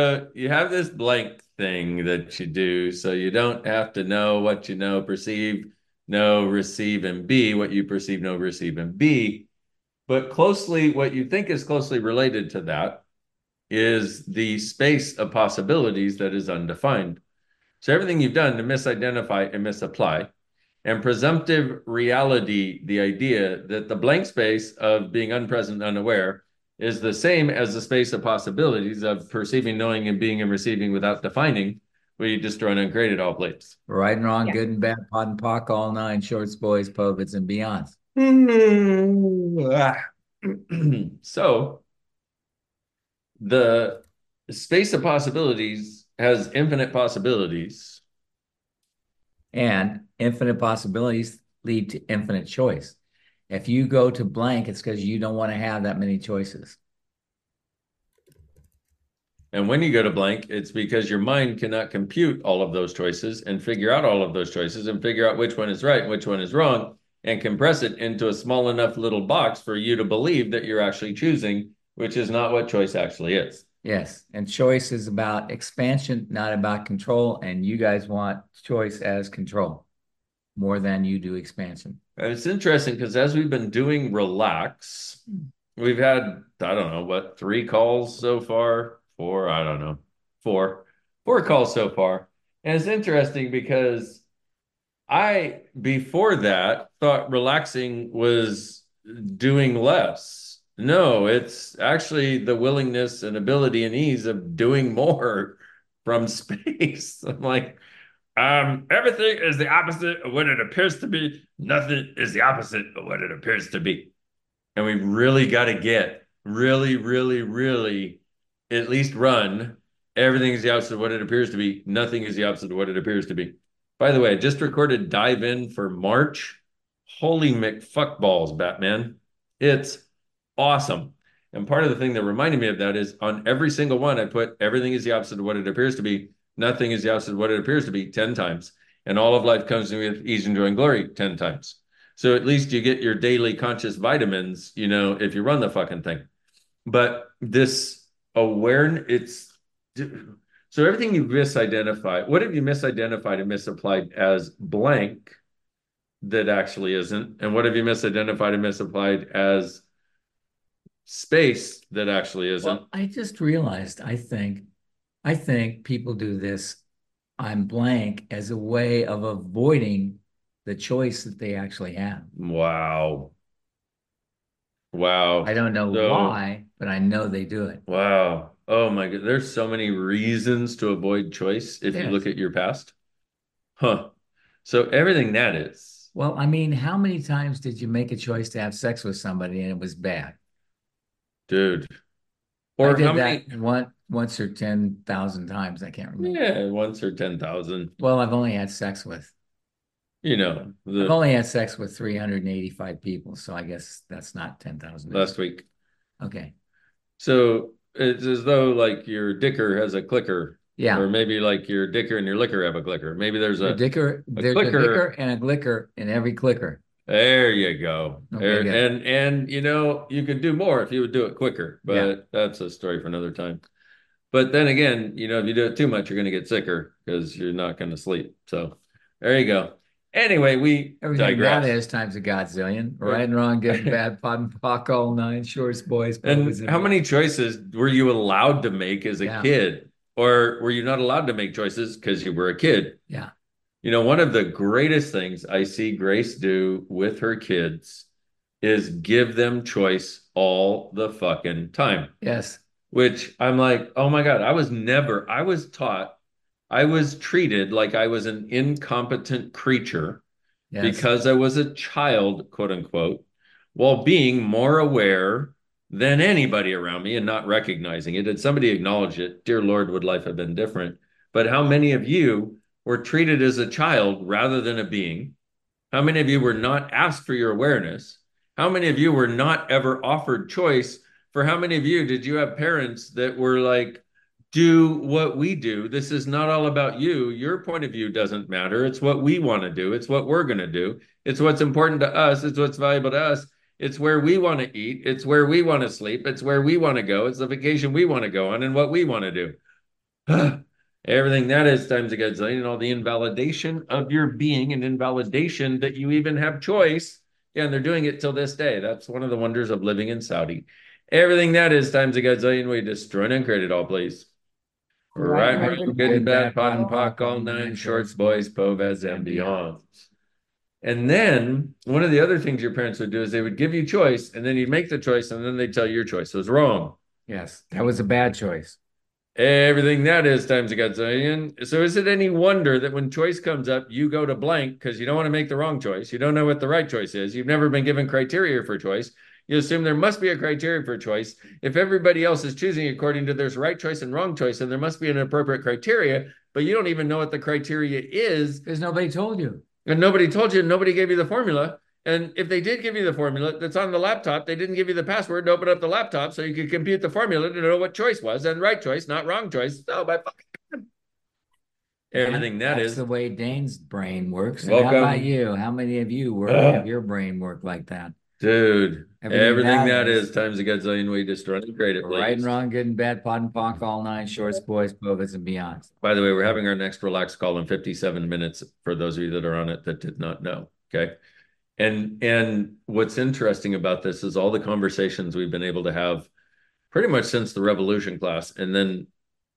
uh, you have this blank thing that you do, so you don't have to know what you know, perceive, know, receive, and be what you perceive, know, receive, and be. But closely, what you think is closely related to that is the space of possibilities that is undefined. So everything you've done to misidentify and misapply, and presumptive reality, the idea that the blank space of being unpresent, unaware, is the same as the space of possibilities of perceiving, knowing, and being and receiving without defining, where you destroy and uncreated all plates. Right and wrong, yeah. good and bad, POD and POC, all nine, shorts, boys, POVADs, and beyonds. so the space of possibilities has infinite possibilities. And infinite possibilities lead to infinite choice. If you go to blank, it's because you don't want to have that many choices. And when you go to blank, it's because your mind cannot compute all of those choices and figure out all of those choices and figure out which one is right and which one is wrong and compress it into a small enough little box for you to believe that you're actually choosing, which is not what choice actually is. Yes. And choice is about expansion, not about control. And you guys want choice as control more than you do expansion. It's interesting because as we've been doing relax, hmm. we've had, I don't know, what, three calls so far? Four, I don't know, four, four calls so far. And it's interesting because I, before that, thought relaxing was doing less. No, it's actually the willingness and ability and ease of doing more from space. I'm like, um, everything is the opposite of what it appears to be. Nothing is the opposite of what it appears to be. And we really got to get really, really, really at least run. Everything is the opposite of what it appears to be. Nothing is the opposite of what it appears to be. By the way, I just recorded Dive In for March. Holy McFuckballs, Batman. It's awesome. And part of the thing that reminded me of that is on every single one, I put everything is the opposite of what it appears to be Nothing is the opposite of what it appears to be 10 times. And all of life comes with ease and joy and glory 10 times. So at least you get your daily conscious vitamins, you know, if you run the fucking thing. But this awareness, it's so everything you misidentify, what have you misidentified and misapplied as blank that actually isn't? And what have you misidentified and misapplied as space that actually isn't? Well, I just realized, I think I think people do this I'm blank as a way of avoiding the choice that they actually have. Wow. Wow. I don't know so, why, but I know they do it. Wow. Oh my god. There's so many reasons to avoid choice if yes. you look at your past. Huh. So everything that is. Well, I mean, how many times did you make a choice to have sex with somebody and it was bad? Dude. Or I did how that many one once or 10,000 times. I can't remember. Yeah, once or 10,000. Well, I've only had sex with, You know, the I've only had sex with 385 people. So I guess that's not 10,000. last week. Okay. So it's as though like your dicker has a clicker. Yeah. Or maybe like your dicker and your liquor have a clicker. Maybe there's a, a dicker, there's clicker. a dicker and a glicker in every clicker. There you go. Okay, there, and and you know you could do more if you would do it quicker, but yeah. that's a story for another time. But then again, you know, if you do it too much, you're going to get sicker because you're not going to sleep. So there you go. Anyway, we everything digress. that is times a godzillion. Right and wrong, good and bad, POD and POC, all nine, shorts, boys. And how many choices were you allowed to make as a yeah. kid? Or were you not allowed to make choices because you were a kid? Yeah. You know, one of the greatest things I see Grace do with her kids is give them choice all the fucking time. Yes which I'm like, oh my God, I was never, I was taught, I was treated like I was an incompetent creature yes. because I was a child, quote unquote, while being more aware than anybody around me and not recognizing it. Did somebody acknowledge it? Dear Lord, would life have been different? But how many of you were treated as a child rather than a being? How many of you were not asked for your awareness? How many of you were not ever offered choice for how many of you did you have parents that were like, do what we do? This is not all about you. Your point of view doesn't matter. It's what we want to do. It's what we're going to do. It's what's important to us. It's what's valuable to us. It's where we want to eat. It's where we want to sleep. It's where we want to go. It's the vacation we want to go on and what we want to do. Everything that is times a gazillion, all the invalidation of your being and invalidation that you even have choice. Yeah, and they're doing it till this day. That's one of the wonders of living in Saudi. Everything that is times a gazillion, we destroy and create it all, please. Right, Right, right. good and bad, POD and POC, all nine shorts, boys, povas, and beyonds. And then one of the other things your parents would do is they would give you choice, and then you'd make the choice, and then they'd tell you your choice was wrong. Yes, that was a bad choice. Everything that is times a gazillion. So is it any wonder that when choice comes up, you go to blank because you don't want to make the wrong choice? You don't know what the right choice is. You've never been given criteria for choice. You assume there must be a criteria for choice. If everybody else is choosing according to there's right choice and wrong choice, and there must be an appropriate criteria, but you don't even know what the criteria is. Because nobody told you. And nobody told you, nobody gave you the formula. And if they did give you the formula that's on the laptop, they didn't give you the password to open up the laptop so you could compute the formula to know what choice was and right choice, not wrong choice. Oh, my fucking God. Everything that That's is. the way Dain's brain works. And how about you? How many of you work Ugh. have your brain work like that? Dude, Everything everything, that is. is, times a gazillion we destroy and create it, Right and wrong, good and bad, POD and POC, all nine shorts, boys, povas, and beyonds. By the way, we're having our next relaxed call in 57 minutes for those of you that are on it that did not know. Okay. And and what's interesting about this is all the conversations we've been able to have pretty much since the revolution class and then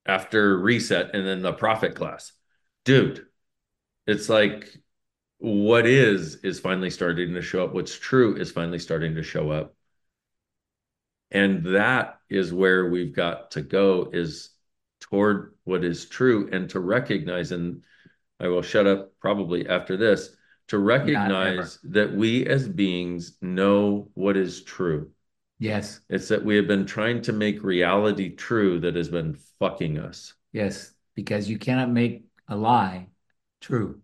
after reset and then the profit class. Dude, it's like what is is finally starting to show up. What's true is finally starting to show up. And that is where we've got to go is toward what is true and to recognize and I will shut up probably after this to recognize that we as beings know what is true. Yes, It's that we have been trying to make reality true that has been fucking us. yes, because you cannot make a lie true.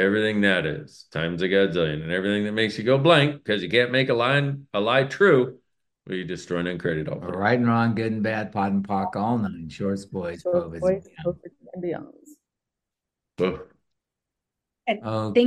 Everything that is times a godzillion and everything that makes you go blank because you can't make a line a lie true, we destroy and create it all. Or right and wrong, good and bad, POD and POC, all nine shorts, boys, Short povas, voice, and beyonds. and beyonds. Ugh. Okay.